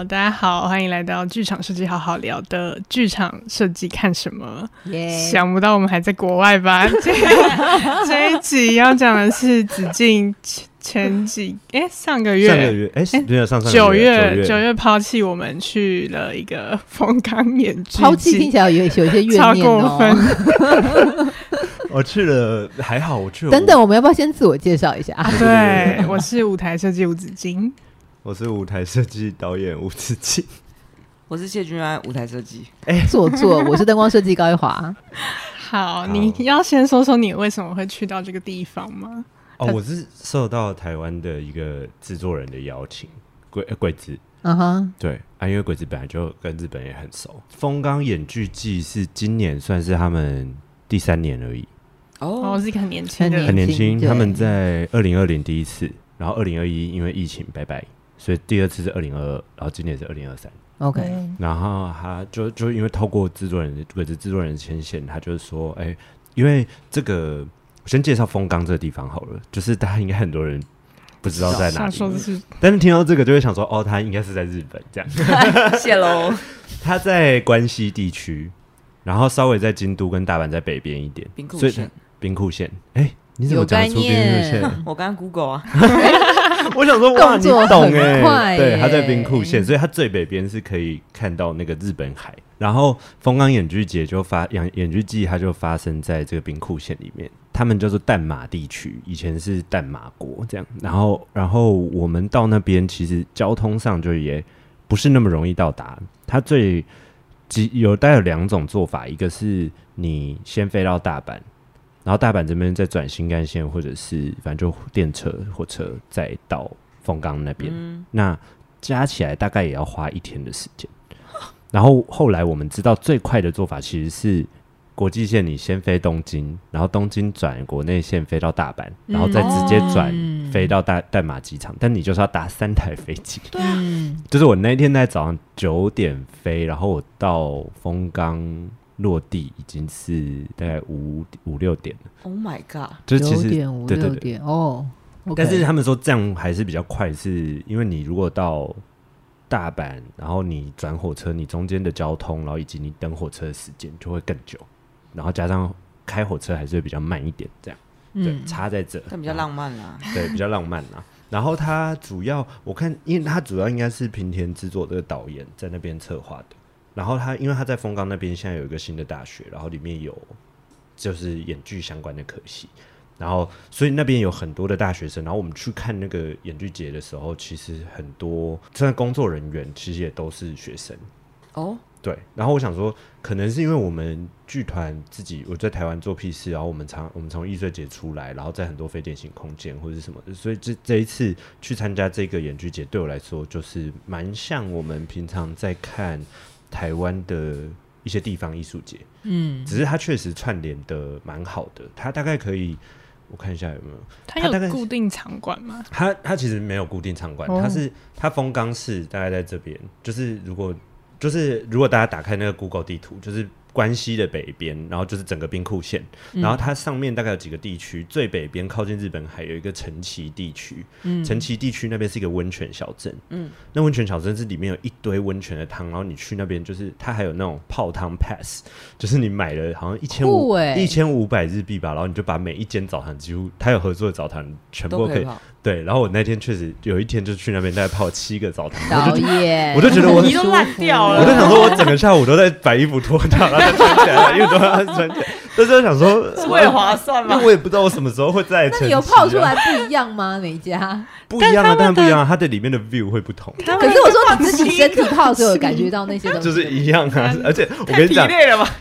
好，大家好，欢迎来到剧场设计好好聊的剧场设计看什么.想不到我们还在国外吧？这这一集要讲的是子敬前前几哎上个月上个月哎没有上上九月九月抛弃我们去了一个风冈演剧抛弃听起来有有一些怨念哦。超过分 我去了还好，我去了。等等，我们要不要先自我介绍一下？啊、对，我是舞台设计吴子敬。我是舞台设计导演吴子敬，我是谢君安，舞台设计。哎，做作，我是灯光设计高一华。好，你要先说说你为什么会去到这个地方吗？哦，我是受到台湾的一个制作人的邀请，鬼鬼子。嗯哼，对啊，因为鬼子本来就跟日本也很熟。风冈演剧季是今年算是他们第三年而已。哦，我是一个很年轻的，很年轻。他们在二零二零第一次，然后二零二一因为疫情拜拜。所以第二次是二零二二，然后今年是二零二三。OK，然后他就就因为透过制作人，或者制作人牵线，他就是说，哎，因为这个，我先介绍风冈这个地方好了，就是大家应该很多人不知道在哪里，是但是听到这个就会想说，哦，他应该是在日本这样。谢喽。他在关西地区，然后稍微在京都跟大阪在北边一点，兵库县。兵库县，哎，你怎么讲出兵库线？我刚刚 Google 啊。我想说，哇，你懂哎、欸？对，他在冰库县，所以它最北边是可以看到那个日本海。然后风冈演剧节就发演演剧季，它就发生在这个兵库县里面。他们叫做淡马地区，以前是淡马国这样。然后，然后我们到那边，其实交通上就也不是那么容易到达。它最几有带有两种做法，一个是你先飞到大阪。然后大阪这边再转新干线，或者是反正就电车、火车，再到凤冈那边。嗯、那加起来大概也要花一天的时间。然后后来我们知道最快的做法其实是国际线，你先飞东京，然后东京转国内线飞到大阪，然后再直接转飞到大代码机场。但你就是要搭三台飞机。对啊，就是我那天在早上九点飞，然后我到风冈。落地已经是大概五五六点了。Oh my god！就是其实点五六点哦。但是他们说这样还是比较快，是因为你如果到大阪，然后你转火车，你中间的交通，然后以及你等火车的时间就会更久，然后加上开火车还是会比较慢一点，这样。嗯、对，差在这。但比较浪漫啦。对，比较浪漫啦。然后他主要我看，因为他主要应该是平田制作这个导演在那边策划的。然后他，因为他在丰冈那边，现在有一个新的大学，然后里面有就是演剧相关的科系，然后所以那边有很多的大学生。然后我们去看那个演剧节的时候，其实很多现在工作人员其实也都是学生哦。对，然后我想说，可能是因为我们剧团自己我在台湾做屁事，然后我们常我们从艺术节出来，然后在很多非典型空间或者是什么，所以这这一次去参加这个演剧节，对我来说就是蛮像我们平常在看。台湾的一些地方艺术节，嗯，只是它确实串联的蛮好的。它大概可以，我看一下有没有，它有固定场馆吗？它它其实没有固定场馆，它是它风冈市大概在这边。就是如果就是如果大家打开那个 Google 地图，就是。关西的北边，然后就是整个兵库县，嗯、然后它上面大概有几个地区，最北边靠近日本海有一个城崎地区，嗯，城崎地区那边是一个温泉小镇，嗯，那温泉小镇是里面有一堆温泉的汤，然后你去那边就是它还有那种泡汤 pass，就是你买了好像一千五一千五百日币吧，然后你就把每一间澡堂几乎它有合作的澡堂全部都可以。对，然后我那天确实有一天就去那边，大概泡七个澡堂，我就 我就觉得我你都烂掉了，我就想说我整个下午都在把衣服脱掉，然后再穿起来，因为都要穿起来。但是我想说，为了划算吗？因为我也不知道我什么时候会再。那你有泡出来不一样吗？每一家 不一样啊，当然不一样，它的里面的 view 会不同。可是我说你自己身体泡的时候有感觉到那些东西，就是一样啊。而且我跟你讲，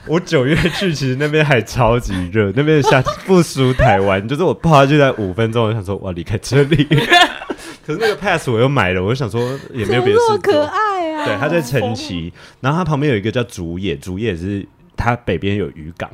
我九月去，其实那边还超级热，那边夏天不输台湾。就是我泡下去在五分钟，我想说我要离开这里。可是那个 pass 我又买了，我就想说也没有别的事。可爱啊！对，它在城崎，然后它旁边有一个叫竹野，竹野是它北边有渔港，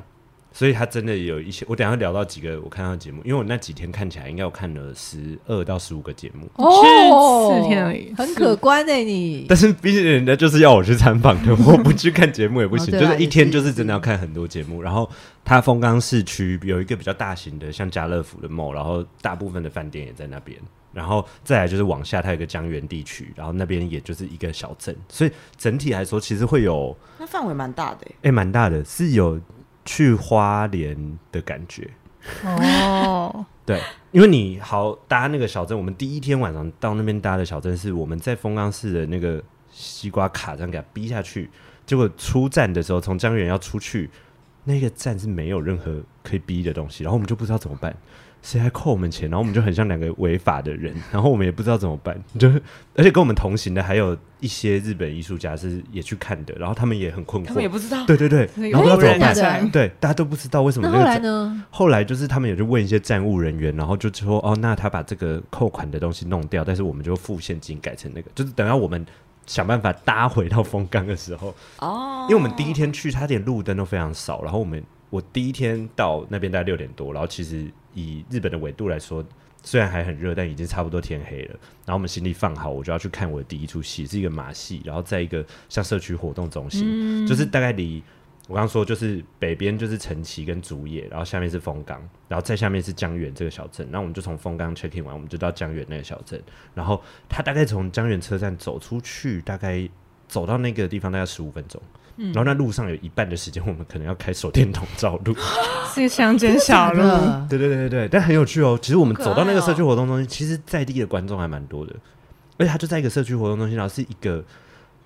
所以他真的有一些，我等一下聊到几个我看到的节目，因为我那几天看起来应该有看了十二到十五个节目，哦，四天而已，很可观呢。你但是毕竟人家就是要我去参访的，我不去看节目也不行，哦、就是一天就是真的要看很多节目。然后它丰冈市区有一个比较大型的，像家乐福的 mall，然后大部分的饭店也在那边。然后再来就是往下，它有一个江源地区，然后那边也就是一个小镇，所以整体来说其实会有那范围蛮大的，哎，蛮大的，是有去花莲的感觉哦。对，因为你好搭那个小镇，我们第一天晚上到那边搭的小镇，是我们在风冈市的那个西瓜卡这样给它逼下去，结果出站的时候从江源要出去，那个站是没有任何可以逼的东西，然后我们就不知道怎么办。谁还扣我们钱？然后我们就很像两个违法的人，然后我们也不知道怎么办。就而且跟我们同行的还有一些日本艺术家是也去看的，然后他们也很困惑，他们也不知道。对对对，然后不知道怎么办？对，大家都不知道为什么。那后来呢？后来就是他们也就问一些站务人员，然后就说：“哦，那他把这个扣款的东西弄掉，但是我们就付现金改成那个，就是等到我们想办法搭回到风干的时候哦，因为我们第一天去，他连路灯都非常少，然后我们我第一天到那边大概六点多，然后其实。以日本的纬度来说，虽然还很热，但已经差不多天黑了。然后我们行李放好，我就要去看我的第一出戏，是一个马戏，然后在一个像社区活动中心，就是大概离我刚刚说，就是北边就是城崎跟竹野，然后下面是丰冈，然后再下面是江原这个小镇。那我们就从丰冈 check in 完，我们就到江原那个小镇。然后他大概从江原车站走出去，大概走到那个地方大概十五分钟。嗯、然后那路上有一半的时间，我们可能要开手电筒照路，是个乡间小路。对对对对对，但很有趣哦。其实我们走到那个社区活动中心，其实在地的观众还蛮多的，而且他就在一个社区活动中心，然后是一个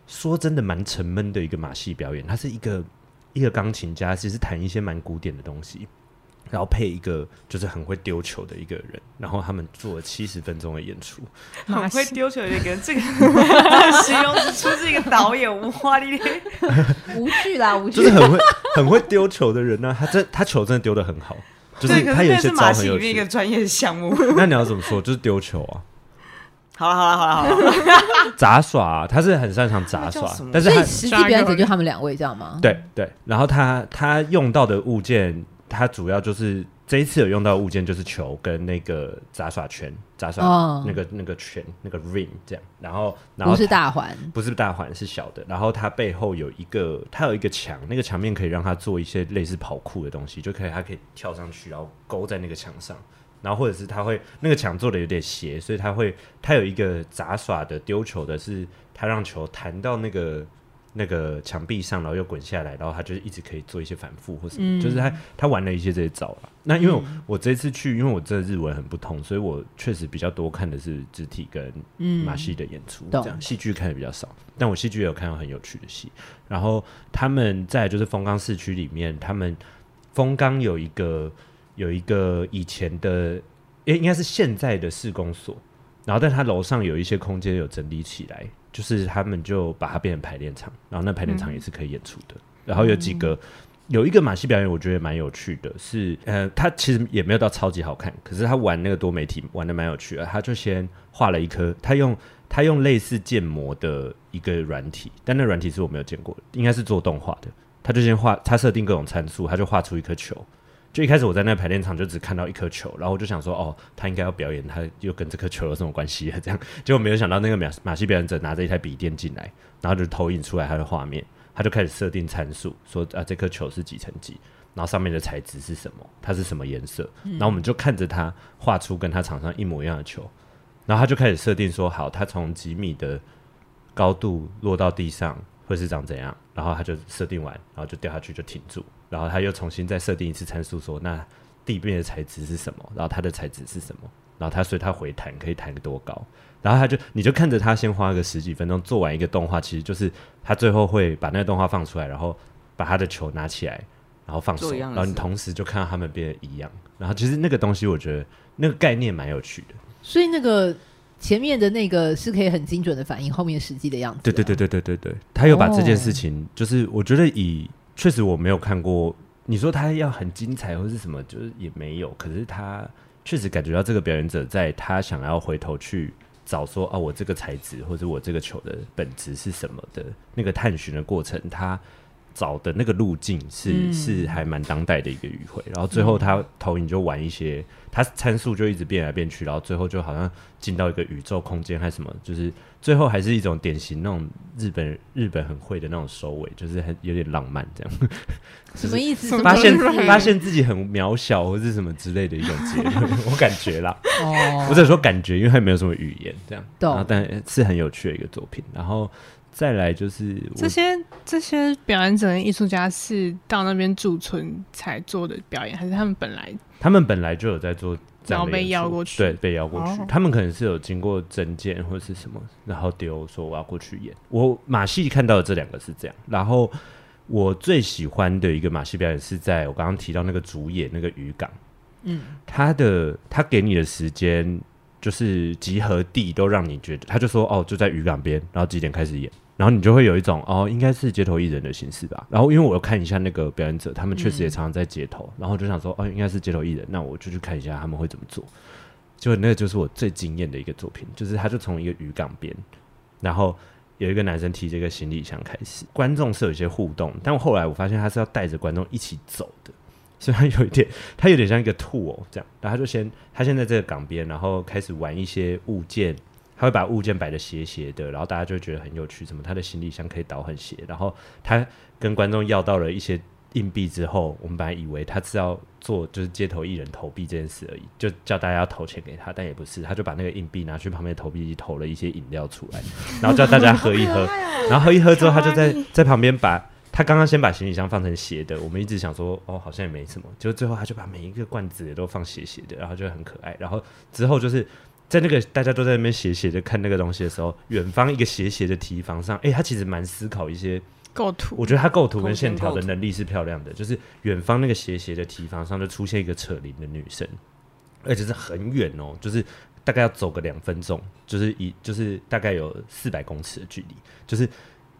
说真的蛮沉闷的一个马戏表演。他是一个一个钢琴家，其实弹一些蛮古典的东西。然后配一个就是很会丢球的一个人，然后他们做了七十分钟的演出。很会丢球的一个人，这个 形容词出自一个导演无华丽无趣啦，无趣。就是很会很会丢球的人呢、啊，他真他球真的丢的很好，就是他有一些招很有趣。一个专业的项目，那你要怎么说？就是丢球啊。好了好了好了好了，杂耍、啊，他是很擅长杂耍，但是他实际表演者就他们两位，知道吗？对对，然后他他用到的物件。它主要就是这一次有用到物件，就是球跟那个杂耍圈，杂耍那个、哦、那个圈那个 ring 这样，然后然后不是大环，不是大环是小的，然后它背后有一个，它有一个墙，那个墙面可以让它做一些类似跑酷的东西，就可以它可以跳上去，然后勾在那个墙上，然后或者是它会那个墙做的有点斜，所以它会它有一个杂耍的丢球的是，它让球弹到那个。那个墙壁上，然后又滚下来，然后他就是一直可以做一些反复或什么，嗯、就是他他玩了一些这些招了。那因为我，我这次去，因为我这日文很不通，所以我确实比较多看的是肢体跟马戏的演出，嗯、这样戏剧看的比较少。但我戏剧也有看到很有趣的戏。然后他们在就是风冈市区里面，他们风冈有一个有一个以前的，诶，应该是现在的市公所，然后但他楼上有一些空间有整理起来。就是他们就把它变成排练场，然后那排练场也是可以演出的。嗯、然后有几个，有一个马戏表演，我觉得蛮有趣的是，是呃，他其实也没有到超级好看，可是他玩那个多媒体玩的蛮有趣的。他就先画了一颗，他用他用类似建模的一个软体，但那软体是我没有见过的，应该是做动画的。他就先画，他设定各种参数，他就画出一颗球。就一开始我在那个排练场就只看到一颗球，然后我就想说，哦，他应该要表演，他又跟这颗球有什么关系？啊？这样，结果没有想到那个马马戏表演者拿着一台笔电进来，然后就投影出来他的画面，他就开始设定参数，说啊，这颗球是几乘几，然后上面的材质是什么，它是什么颜色，然后我们就看着他画出跟他场上一模一样的球，然后他就开始设定说，好，他从几米的高度落到地上会是长怎样，然后他就设定完，然后就掉下去就停住。然后他又重新再设定一次参数，说那地面的材质是什么？然后它的材质是什么？然后它所以它回弹可以弹个多高？然后他就你就看着他先花个十几分钟做完一个动画，其实就是他最后会把那个动画放出来，然后把他的球拿起来，然后放手，然后你同时就看到他们变得一样。然后其实那个东西我觉得那个概念蛮有趣的。所以那个前面的那个是可以很精准的反映后面实际的样子啊。对对对对对对对，他又把这件事情，就是我觉得以。确实我没有看过，你说他要很精彩或是什么，就是也没有。可是他确实感觉到这个表演者在他想要回头去找说啊，我这个材质或者我这个球的本质是什么的那个探寻的过程，他找的那个路径是、嗯、是还蛮当代的一个语汇，然后最后他投影就玩一些，他参数就一直变来变去，然后最后就好像进到一个宇宙空间还是什么，就是最后还是一种典型那种日本日本很会的那种收尾，就是很有点浪漫这样。什么意思？发现发现自己很渺小或是什么之类的一种结论，我感觉啦。哦，我只能说感觉，因为他没有什么语言这样，然后但是很有趣的一个作品，然后。再来就是这些这些表演者、艺术家是到那边驻村才做的表演，还是他们本来他们本来就有在做，然后被邀过去，对，被邀过去。哦、他们可能是有经过征件或者是什么，然后丢说我要过去演。我马戏看到的这两个是这样，然后我最喜欢的一个马戏表演是在我刚刚提到那个主演那个渔港，嗯，他的他给你的时间就是集合地都让你觉得，他就说哦就在渔港边，然后几点开始演。然后你就会有一种哦，应该是街头艺人的形式吧。然后因为我有看一下那个表演者，他们确实也常常在街头。然后就想说哦，应该是街头艺人，那我就去看一下他们会怎么做。就那个就是我最惊艳的一个作品，就是他就从一个渔港边，然后有一个男生提着一个行李箱开始，观众是有一些互动，但后来我发现他是要带着观众一起走的，虽然有一点，他有点像一个兔哦这样。然后他就先他先在这个港边，然后开始玩一些物件。他会把物件摆得斜斜的，然后大家就觉得很有趣。什么？他的行李箱可以倒很斜。然后他跟观众要到了一些硬币之后，我们本来以为他是要做就是街头艺人投币这件事而已，就叫大家投钱给他，但也不是。他就把那个硬币拿去旁边投币机投了一些饮料出来，然后叫大家喝一喝。然后喝一喝之后，他就在 在旁边把他刚刚先把行李箱放成斜的。我们一直想说哦，好像也没什么。就最后他就把每一个罐子也都放斜斜的，然后就很可爱。然后之后就是。在那个大家都在那边斜斜的看那个东西的时候，远方一个斜斜的提防上，哎、欸，他其实蛮思考一些构图。我觉得他构图跟线条的能力是漂亮的。就是远方那个斜斜的提防上就出现一个扯铃的女生，而且是很远哦，就是大概要走个两分钟，就是一就是大概有四百公尺的距离。就是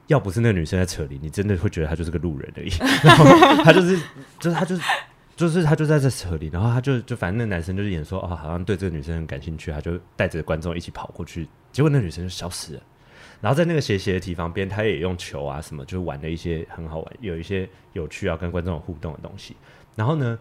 要不是那个女生在扯铃，你真的会觉得她就是个路人而已。然后她就是就是她就是。就是他就在这车里，然后他就就反正那男生就是演说哦，好像对这个女生很感兴趣，他就带着观众一起跑过去，结果那女生就消失了。然后在那个斜斜的地方边，他也用球啊什么，就玩了一些很好玩，有一些有趣啊跟观众互动的东西。然后呢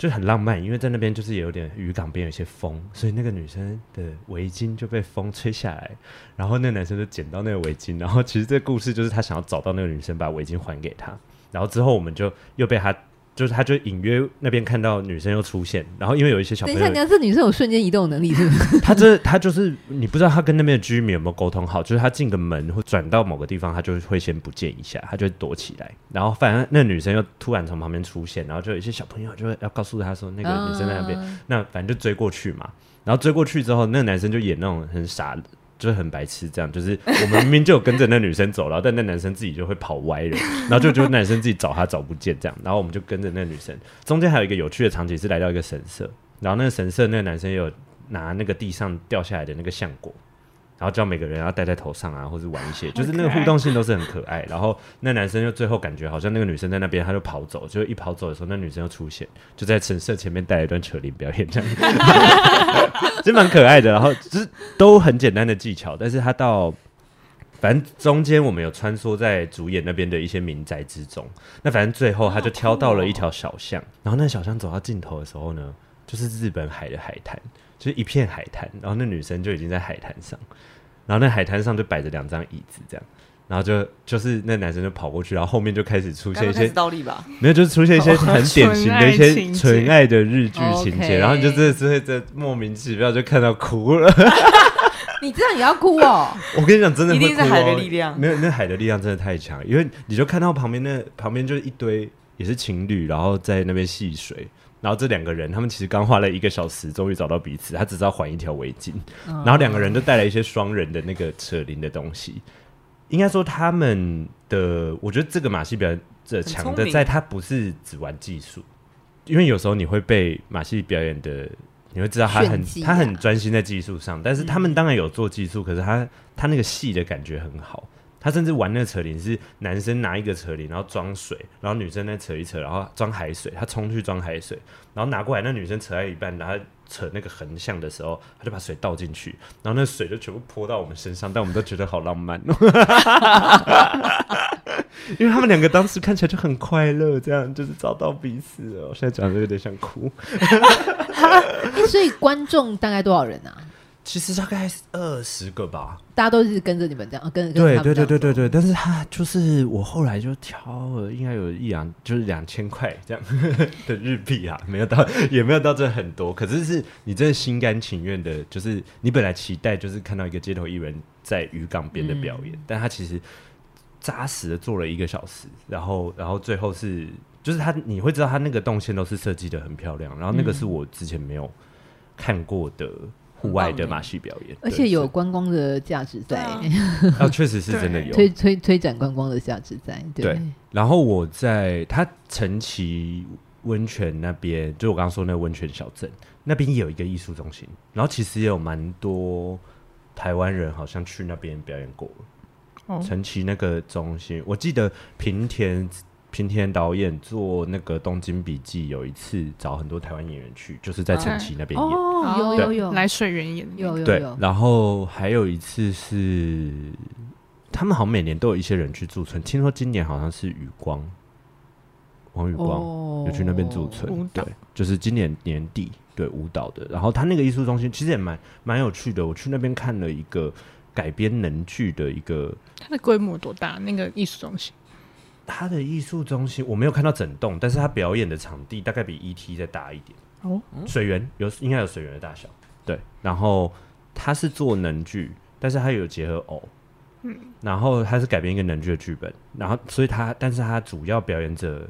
就很浪漫，因为在那边就是有点渔港边有些风，所以那个女生的围巾就被风吹下来，然后那男生就捡到那个围巾。然后其实这故事就是他想要找到那个女生，把围巾还给她。然后之后我们就又被他。就是他，就隐约那边看到女生又出现，然后因为有一些小朋友，等一下，你要这女生有瞬间移动的能力是不是？他这他就是你不知道他跟那边的居民有没有沟通好，就是他进个门或转到某个地方，他就会先不见一下，他就会躲起来，然后反正那女生又突然从旁边出现，然后就有一些小朋友就会要告诉他说那个女生在那边，嗯、那反正就追过去嘛，然后追过去之后，那个男生就演那种很傻的。就是很白痴，这样就是我们明明就有跟着那女生走了，但那男生自己就会跑歪了，然后就就男生自己找他找不见这样，然后我们就跟着那女生。中间还有一个有趣的场景是来到一个神社，然后那个神社那个男生有拿那个地上掉下来的那个橡果。然后叫每个人要戴在头上啊，或是玩一些，就是那个互动性都是很可爱。然后那男生就最后感觉好像那个女生在那边，他就跑走，就一跑走的时候，那女生又出现，就在神社前面带一段扯铃表演，这样，真蛮可爱的。然后就是都很简单的技巧，但是他到反正中间我们有穿梭在主演那边的一些民宅之中。那反正最后他就挑到了一条小巷，然后那小巷走到尽头的时候呢，就是日本海的海滩。就是一片海滩，然后那女生就已经在海滩上，然后那海滩上就摆着两张椅子，这样，然后就就是那男生就跑过去，然后后面就开始出现一些倒立吧，没有，就是出现一些很典型的一些纯爱的日剧情节，然后你就真的是会在莫名其妙就看到哭了。你知道你要哭哦？我跟你讲，真的一定是海的力量，没有，那海的力量真的太强，因为你就看到旁边那旁边就是一堆也是情侣，然后在那边戏水。然后这两个人，他们其实刚花了一个小时，终于找到彼此。他只知道还一条围巾，哦、然后两个人都带来一些双人的那个扯铃的东西。应该说，他们的，我觉得这个马戏表演者强的，在他不是只玩技术，因为有时候你会被马戏表演的，你会知道他很、啊、他很专心在技术上，但是他们当然有做技术，嗯、可是他他那个戏的感觉很好。他甚至玩那个扯铃，是男生拿一个扯铃，然后装水，然后女生再扯一扯，然后装海水。他冲去装海水，然后拿过来，那女生扯在一半，然后扯那个横向的时候，他就把水倒进去，然后那水就全部泼到我们身上，但我们都觉得好浪漫哦。因为他们两个当时看起来就很快乐，这样就是找到彼此哦。现在讲的有点想哭。所以观众大概多少人啊？其实大概二十个吧，大家都是跟着你们这样，跟跟对对对对对对。但是他就是我后来就挑了，应该有一两就是两千块这样 的日币啊，没有到也没有到这很多。可是是你真的心甘情愿的，就是你本来期待就是看到一个街头艺人，在渔港边的表演，嗯、但他其实扎实的做了一个小时，然后然后最后是就是他你会知道他那个动线都是设计的很漂亮，然后那个是我之前没有看过的。户外的马戏表演，而且有观光的价值在，啊，确实是真的有。推推推展观光的价值在。对，对，然后我在它陈崎温泉那边，就我刚刚说那个温泉小镇那边也有一个艺术中心，然后其实也有蛮多台湾人好像去那边表演过。哦，陈崎那个中心，我记得平田。平田导演做那个《东京笔记》，有一次找很多台湾演员去，就是在陈崎那边演。哦，有有有来水源演，有有有。对，然后还有一次是他们好像每年都有一些人去驻村，听说今年好像是宇光，王宇光、哦、有去那边驻村。对，就是今年年底对舞蹈的。然后他那个艺术中心其实也蛮蛮有趣的，我去那边看了一个改编能剧的一个。它的规模多大？那个艺术中心？他的艺术中心我没有看到整栋，但是他表演的场地大概比 ET 再大一点。哦，水源有应该有水源的大小，对。然后他是做能剧，但是他有结合偶，嗯。然后他是改编一个能剧的剧本，然后所以他，但是他主要表演者，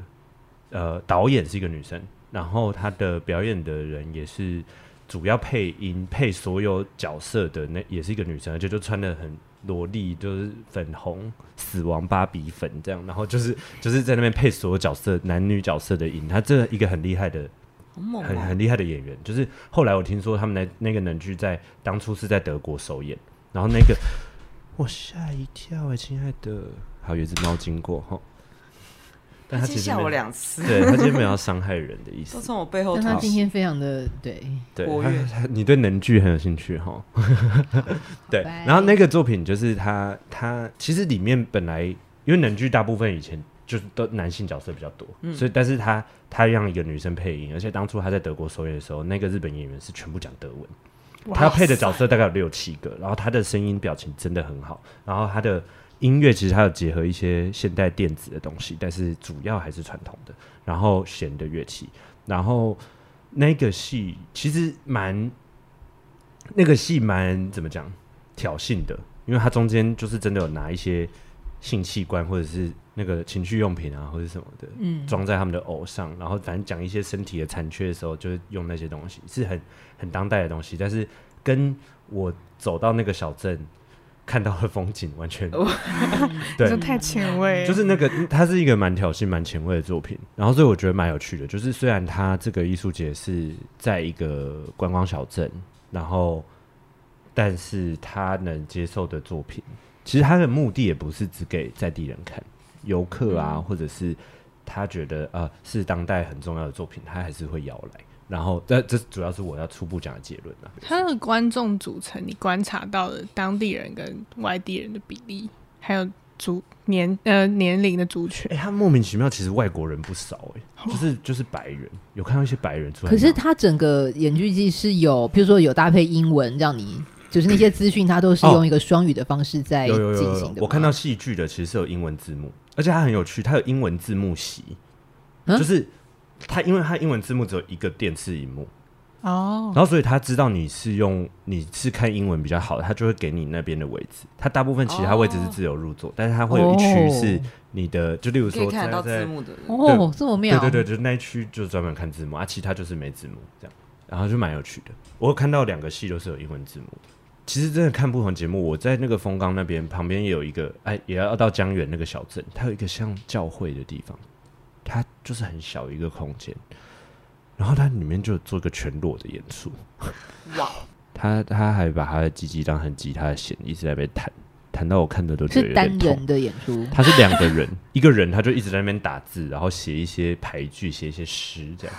呃，导演是一个女生，然后他的表演的人也是主要配音配所有角色的那也是一个女生，而且就穿的很。萝莉就是粉红死亡芭比粉这样，然后就是就是在那边配所有角色男女角色的音，他这一个很厉害的，很很厉害的演员。就是后来我听说他们那那个能剧在当初是在德国首演，然后那个我吓一跳哎，亲爱的，还有一只猫经过哈。但他其实吓我两次，对他今天没有要伤害人的意思，都从我背后。但他今天非常的对。对，你对能剧很有兴趣哈？对，然后那个作品就是他他其实里面本来因为能剧大部分以前就是都男性角色比较多，嗯、所以但是他他让一个女生配音，而且当初他在德国首演的时候，那个日本演员是全部讲德文，他配的角色大概有六七个，然后他的声音表情真的很好，然后他的。音乐其实它有结合一些现代电子的东西，但是主要还是传统的。然后弦的乐器，然后那个戏其实蛮，那个戏蛮怎么讲挑衅的，因为它中间就是真的有拿一些性器官或者是那个情趣用品啊或者什么的，嗯，装在他们的偶上，然后反正讲一些身体的残缺的时候，就是用那些东西，是很很当代的东西。但是跟我走到那个小镇。看到的风景完全 对，这太前卫。就是那个，它是一个蛮挑衅、蛮前卫的作品。然后，所以我觉得蛮有趣的。就是虽然它这个艺术节是在一个观光小镇，然后，但是他能接受的作品，其实他的目的也不是只给在地人看，游客啊，或者是他觉得呃是当代很重要的作品，他还是会邀来。然后，这这主要是我要初步讲的结论啊。它的观众组成，你观察到的当地人跟外地人的比例，还有族年呃年龄的族群，哎，他莫名其妙，其实外国人不少，哎，就是就是白人，有看到一些白人出来。可是他整个演剧季是有，譬如说有搭配英文，让你就是那些资讯，他都是用一个双语的方式在进行的。我看到戏剧的其实是有英文字幕，而且它很有趣，它有英文字幕席，就是。他因为他英文字幕只有一个电视荧幕哦，然后所以他知道你是用你是看英文比较好的，他就会给你那边的位置。他大部分其他位置是自由入座，但是他会有一区是你的，就例如说看到字幕的哦，这么妙，对对对，就是那一区就是专门看字幕啊，其他就是没字幕这样，然后就蛮有趣的。我有看到两个戏都是有英文字幕的，其实真的看不同节目。我在那个风冈那边旁边也有一个，哎，也要到江原那个小镇，它有一个像教会的地方。它就是很小一个空间，然后它里面就做一个全裸的演出。哇！他他还把他的鸡鸡当成吉他的弦，一直在被弹弹到我看的都觉得是单人的演出，他是两个人，一个人他就一直在那边打字，然后写一些俳句，写一些诗，这样。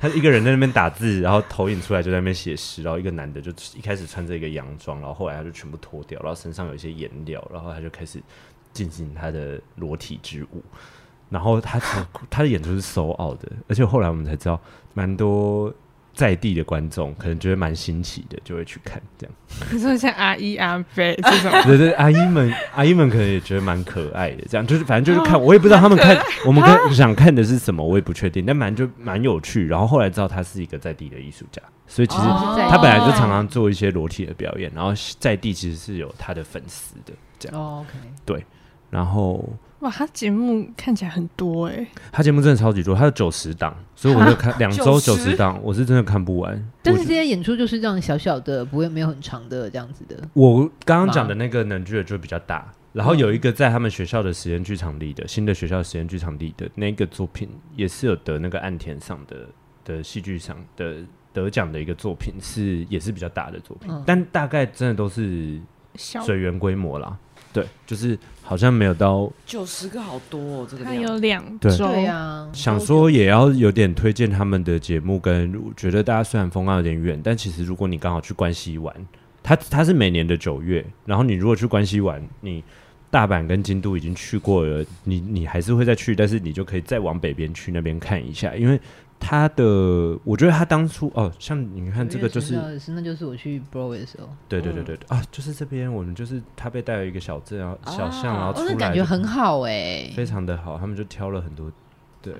他一个人在那边打字，然后投影出来就在那边写诗，然后一个男的就一开始穿着一个洋装，然后后来他就全部脱掉，然后身上有一些颜料，然后他就开始进行他的裸体之舞。然后他 他的演出是 sold out 的，而且后来我们才知道，蛮多在地的观众可能觉得蛮新奇的，就会去看这样。你说像阿姨阿伯这种，对对，阿姨们 阿姨们可能也觉得蛮可爱的，这样就是反正就是看，我也不知道他们看我们看想看的是什么，我也不确定，但蛮就蛮有趣。然后后来知道他是一个在地的艺术家，所以其实他本来就常常做一些裸体的表演，然后在地其实是有他的粉丝的这样。哦，OK，对，然后。哇，他节目看起来很多哎、欸，他节目真的超级多，他有九十档，所以我就看两周九十档，我是真的看不完。但是这些演出就是这样小小的，不会没有很长的这样子的。我刚刚讲的那个能剧的就比较大，然后有一个在他们学校的实验剧场里的、嗯、新的学校实验剧场里的那个作品，也是有得那个岸田上的的戏剧上的得奖的一个作品，是也是比较大的作品，嗯、但大概真的都是水源规模啦。对，就是好像没有到九十个，好多哦，这个量有两周对啊。想说也要有点推荐他们的节目，跟我觉得大家虽然风光有点远，但其实如果你刚好去关西玩，它它是每年的九月，然后你如果去关西玩，你大阪跟京都已经去过了，你你还是会再去，但是你就可以再往北边去那边看一下，因为。他的，我觉得他当初哦，像你看这个就是，是那就是我去 Broadway 的时候，对对对对，对、嗯、啊，就是这边我们就是他被带了一个小镇啊，小巷，然后出来、哦、感觉很好哎、欸，非常的好，他们就挑了很多，对，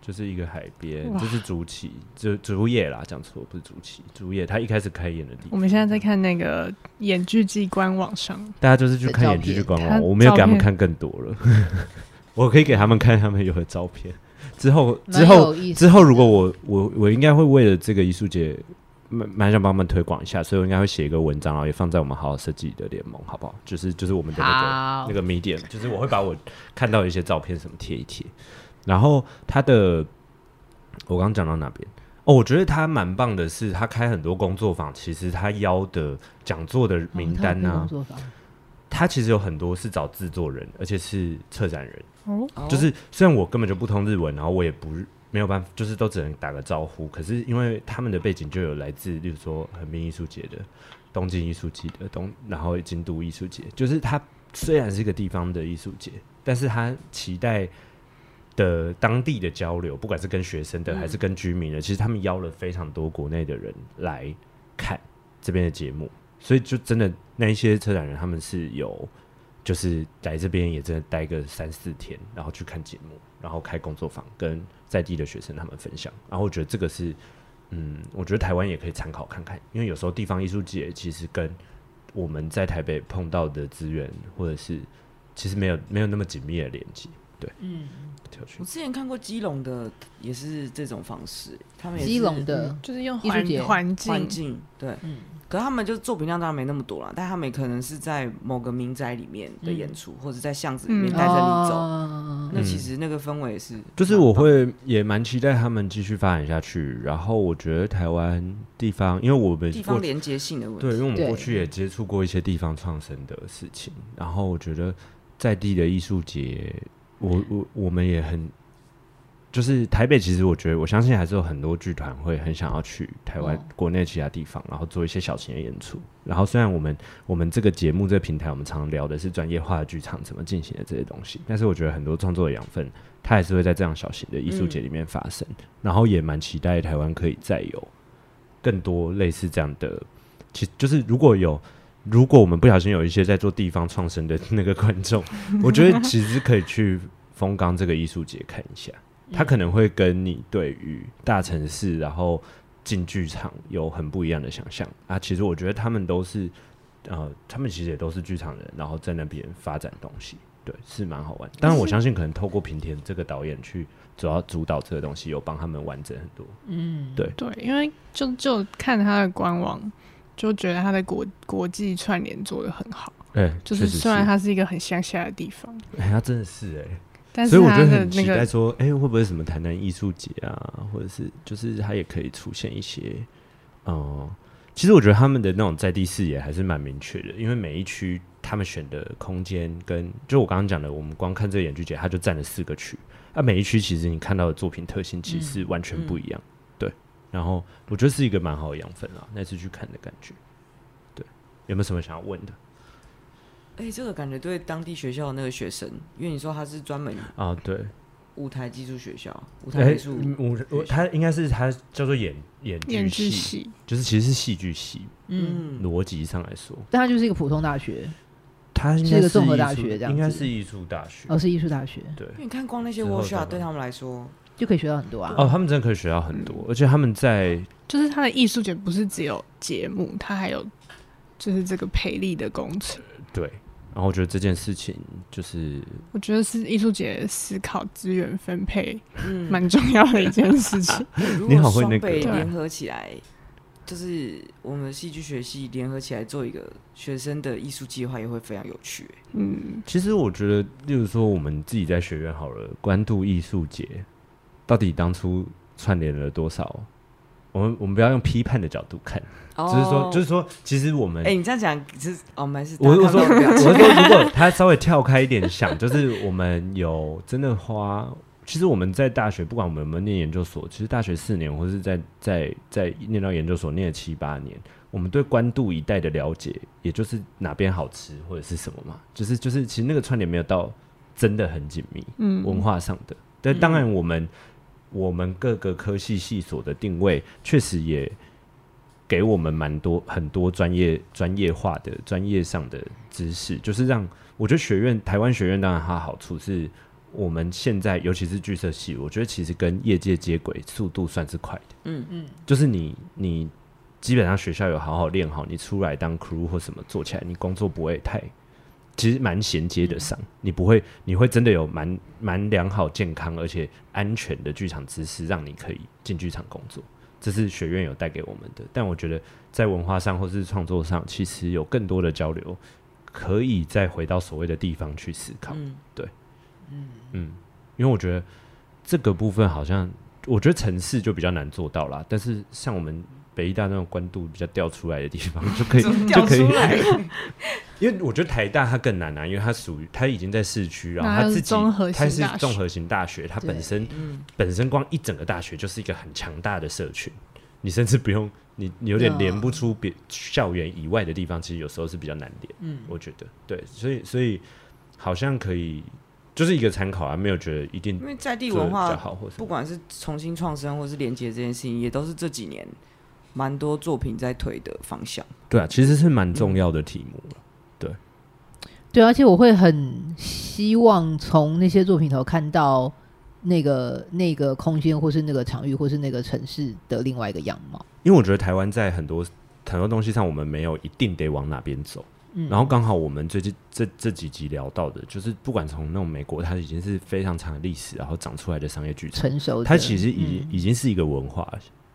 就是一个海边，就是竹崎，竹竹野啦，讲错不是竹崎，竹野，他一开始开演的地方。我们现在在看那个演剧季官网上，大家就是去看演剧季官网，我没有给他们看更多了，我可以给他们看他们有的照片。之后，之后，之后，如果我我我应该会为了这个艺术节，蛮蛮想帮他们推广一下，所以我应该会写一个文章，然后也放在我们好好设计的联盟，好不好？就是就是我们的那个那个 medium，就是我会把我看到一些照片什么贴一贴。然后他的，我刚刚讲到哪边？哦，我觉得他蛮棒的是，他开很多工作坊，其实他邀的讲座的名单呢、啊，他其实有很多是找制作人，而且是策展人。哦就是虽然我根本就不通日文，然后我也不没有办法，就是都只能打个招呼。可是因为他们的背景就有来自，例如说横滨艺术节的、东京艺术节的东，然后京都艺术节，就是它虽然是一个地方的艺术节，但是他期待的当地的交流，不管是跟学生的还是跟居民的，其实他们邀了非常多国内的人来看这边的节目，所以就真的那一些车展人他们是有。就是来这边也真的待个三四天，然后去看节目，然后开工作坊，跟在地的学生他们分享。然后我觉得这个是，嗯，我觉得台湾也可以参考看看，因为有时候地方艺术节其实跟我们在台北碰到的资源，或者是其实没有没有那么紧密的连接。对，嗯，我之前看过基隆的，也是这种方式，他们也是基隆的，嗯、就是用环环境环境，对，嗯。可是他们就是作品量当然没那么多了，但他们可能是在某个民宅里面的演出，嗯、或者在巷子里面带着你走。嗯、那其实那个氛围是，就是我会也蛮期待他们继续发展下去。然后我觉得台湾地方，因为我们地方连接性的问题，对，因为我们过去也接触过一些地方创生的事情。然后我觉得在地的艺术节，我我我们也很。就是台北，其实我觉得，我相信还是有很多剧团会很想要去台湾国内其他地方，然后做一些小型的演出。然后虽然我们我们这个节目这个平台，我们常聊的是专业化的剧场怎么进行的这些东西，但是我觉得很多创作的养分，它还是会在这样小型的艺术节里面发生。然后也蛮期待台湾可以再有更多类似这样的，其实就是如果有，如果我们不小心有一些在做地方创生的那个观众，我觉得其实可以去风冈这个艺术节看一下。他可能会跟你对于大城市，然后进剧场有很不一样的想象啊。其实我觉得他们都是，呃，他们其实也都是剧场人，然后在那边发展东西，对，是蛮好玩。当然，我相信可能透过平田这个导演去主要主导这个东西，有帮他们完整很多。嗯，对对，因为就就看他的官网，就觉得它的国国际串联做的很好。哎、欸，就是虽然它是一个很乡下的地方，哎、欸，他真的是哎、欸。所以我就很期待说，哎、欸，会不会什么台南艺术节啊，或者是就是它也可以出现一些，嗯，其实我觉得他们的那种在地视野还是蛮明确的，因为每一区他们选的空间跟就我刚刚讲的，我们光看这个演剧节，它就占了四个区，啊，每一区其实你看到的作品特性其实是完全不一样，嗯嗯、对。然后我觉得是一个蛮好的养分啊，那次去看的感觉。对，有没有什么想要问的？哎、欸，这个感觉对当地学校的那个学生，因为你说他是专门啊，对，舞台技术学校，舞台技术舞，他应该是他叫做演演剧系，系。就是其实是戏剧系，嗯，逻辑上来说，但他就是一个普通大学，他是一个综合大学，这样应该是艺术大学，哦，是艺术大学，对，因为你看光那些 workshop 对他们来说就可以学到很多啊，哦，他们真的可以学到很多，嗯、而且他们在就是他的艺术节不是只有节目，他还有就是这个培力的工程，对。然后我觉得这件事情就是，我觉得是艺术节思考资源分配，嗯，蛮重要的一件事情。你好会那个联合起来，就是我们戏剧学系联合起来做一个学生的艺术计划，也会非常有趣。嗯，其实我觉得，例如说我们自己在学院好了，关渡艺术节到底当初串联了多少？我们我们不要用批判的角度看。只是说，就是说，其实我们哎，你这样讲，其实我们是我是说，我是说，如果他稍微跳开一点想，就是我们有真的花，其实我们在大学，不管我们有没有念研究所，其实大学四年，或是在在在念到研究所念了七八年，我们对关渡一带的了解，也就是哪边好吃或者是什么嘛，就是就是，其实那个串联没有到真的很紧密，嗯，文化上的。但当然，我们我们各个科系系所的定位，确实也。给我们蛮多很多专业专业化的专业上的知识，就是让我觉得学院台湾学院当然它好处是，我们现在尤其是剧社系，我觉得其实跟业界接轨速度算是快的。嗯嗯，就是你你基本上学校有好好练好，你出来当 crew 或什么做起来，你工作不会太，其实蛮衔接的上，嗯、你不会你会真的有蛮蛮良好健康而且安全的剧场知识，让你可以进剧场工作。这是学院有带给我们的，但我觉得在文化上或是创作上，其实有更多的交流，可以再回到所谓的地方去思考。嗯、对，嗯嗯，因为我觉得这个部分好像，我觉得城市就比较难做到啦。但是像我们北医大那种官渡比较掉出来的地方，就可以就可以。因为我觉得台大它更难啊，因为它属于它已经在市区，然后它自己它是综合型大学，它本身、嗯、本身光一整个大学就是一个很强大的社群，你甚至不用你你有点连不出别校园以外的地方，其实有时候是比较难连。嗯，我觉得对，所以所以好像可以就是一个参考啊，没有觉得一定因为在地文化好，或不管是重新创生或是连接这件事情，也都是这几年蛮多作品在推的方向。对啊，其实是蛮重要的题目。嗯对，而且我会很希望从那些作品头看到那个那个空间，或是那个场域，或是那个城市的另外一个样貌。因为我觉得台湾在很多很多东西上，我们没有一定得往哪边走。嗯，然后刚好我们最近这这几集聊到的，就是不管从那种美国，它已经是非常长的历史，然后长出来的商业剧场，成熟，它其实已经、嗯、已经是一个文化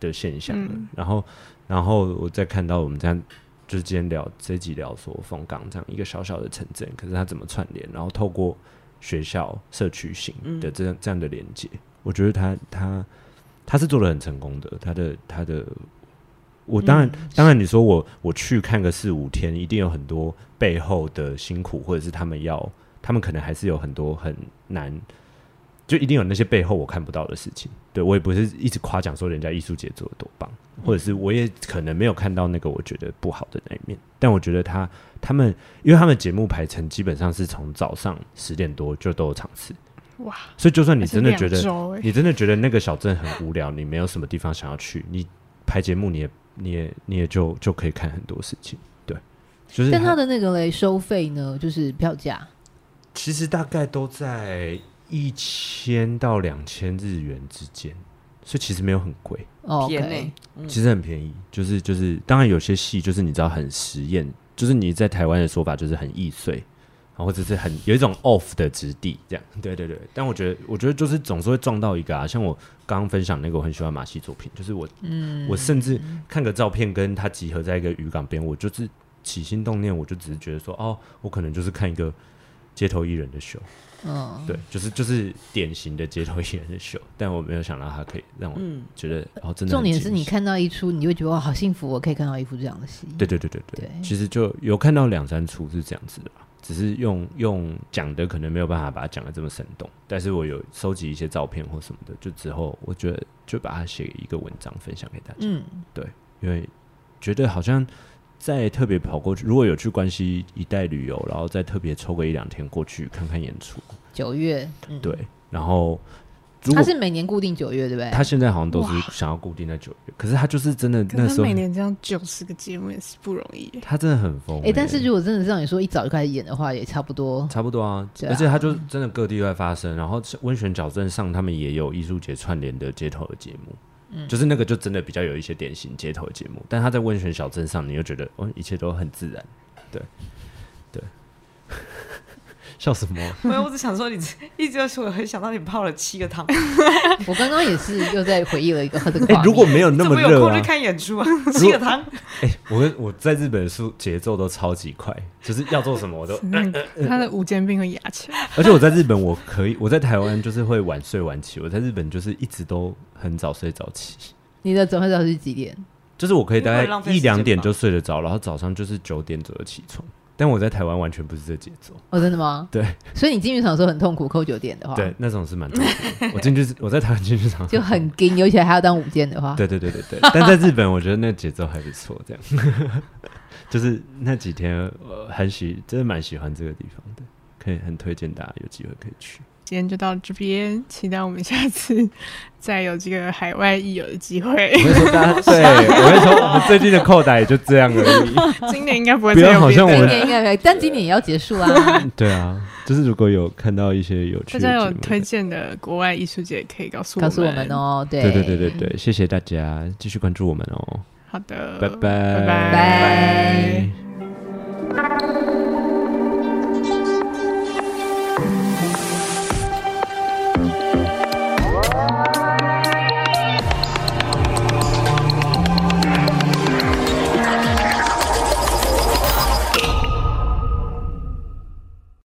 的现象了。嗯、然后，然后我再看到我们这样。就是今天聊这集聊说凤岗这样一个小小的城镇，可是它怎么串联？然后透过学校社区型的这样这样的连接，嗯、我觉得他他他是做的很成功的。他的他的，我当然、嗯、当然你说我我去看个四五天，一定有很多背后的辛苦，或者是他们要他们可能还是有很多很难。就一定有那些背后我看不到的事情，对，我也不是一直夸奖说人家艺术节做的多棒，或者是我也可能没有看到那个我觉得不好的那一面，但我觉得他他们，因为他们节目排程基本上是从早上十点多就都有场次，哇，所以就算你真的觉得你真的觉得那个小镇很无聊，你没有什么地方想要去，你排节目你也你也你也就就可以看很多事情，对，就是但他的那个嘞收费呢，就是票价，其实大概都在。一千到两千日元之间，所以其实没有很贵，哦，便宜，其实很便宜。就是就是，当然有些戏就是你知道很实验，就是你在台湾的说法就是很易碎，或者是很有一种 off 的质地这样。对对对，但我觉得我觉得就是总是会撞到一个啊，像我刚刚分享那个我很喜欢马戏作品，就是我嗯，我甚至看个照片跟他集合在一个渔港边，我就是起心动念，我就只是觉得说哦，我可能就是看一个。街头艺人的秀。嗯，对，就是就是典型的街头艺人的秀，但我没有想到他可以让我觉得，哦，真的。重点是你看到一出，你会觉得哇，好幸福，我可以看到一出这样的戏。对对对对对，其实就有看到两三出是这样子的，只是用用讲的可能没有办法把它讲的这么生动，但是我有收集一些照片或什么的，就之后我觉得就把它写一个文章分享给大家。嗯，对，因为觉得好像。再特别跑过去，如果有去关西一带旅游，然后再特别抽个一两天过去看看演出。九月，嗯、对，然后他是每年固定九月，对不对？他现在好像都是想要固定在九月，可是他就是真的那时候每年这样九十个节目也是不容易。他真的很疯，哎、欸，但是如果真的是让你说一早就开始演的话，也差不多，差不多啊。啊而且他就真的各地都在发生，然后温泉小镇上他们也有艺术节串联的街头的节目。就是那个，就真的比较有一些典型街头节目，但他在温泉小镇上，你又觉得哦，一切都很自然，对，对。笑什么？没有，我只想说，你 一直说，我很想到你泡了七个汤。我刚刚也是又在回忆了一个这个。如果没有那么热，我去看演出啊，七个汤。哎，我跟我在日本的速节奏都超级快，就是要做什么我都。他的五间病会压起来。而且我在日本，我可以，我在台湾就是会晚睡晚起，我在日本就是一直都很早睡早起。你的早睡早起几点？就是我可以大概一两点就睡得着，然后早上就是九点左右起床。但我在台湾完全不是这节奏哦，真的吗？对，所以你进剧场的时候很痛苦，扣九点的话，对，那种是蛮痛苦的。我进去，我在台湾进剧场就很紧，尤其还要当舞监的话，对对对对对。但在日本，我觉得那节奏还不错，这样，就是那几天我很喜，真的蛮喜欢这个地方的，可以很推荐大家有机会可以去。今天就到这边，期待我们下次再有这个海外艺友的机会。我会说大家，对，我会说我们最近的扣打也就这样而已。今年应该不会，不要好像我们今年应该可以，但今年也要结束啊。对啊，就是如果有看到一些有趣的，大家有推荐的国外艺术节，可以告诉告诉我们哦。对对对对对对，谢谢大家，继续关注我们哦。好的，拜拜拜拜。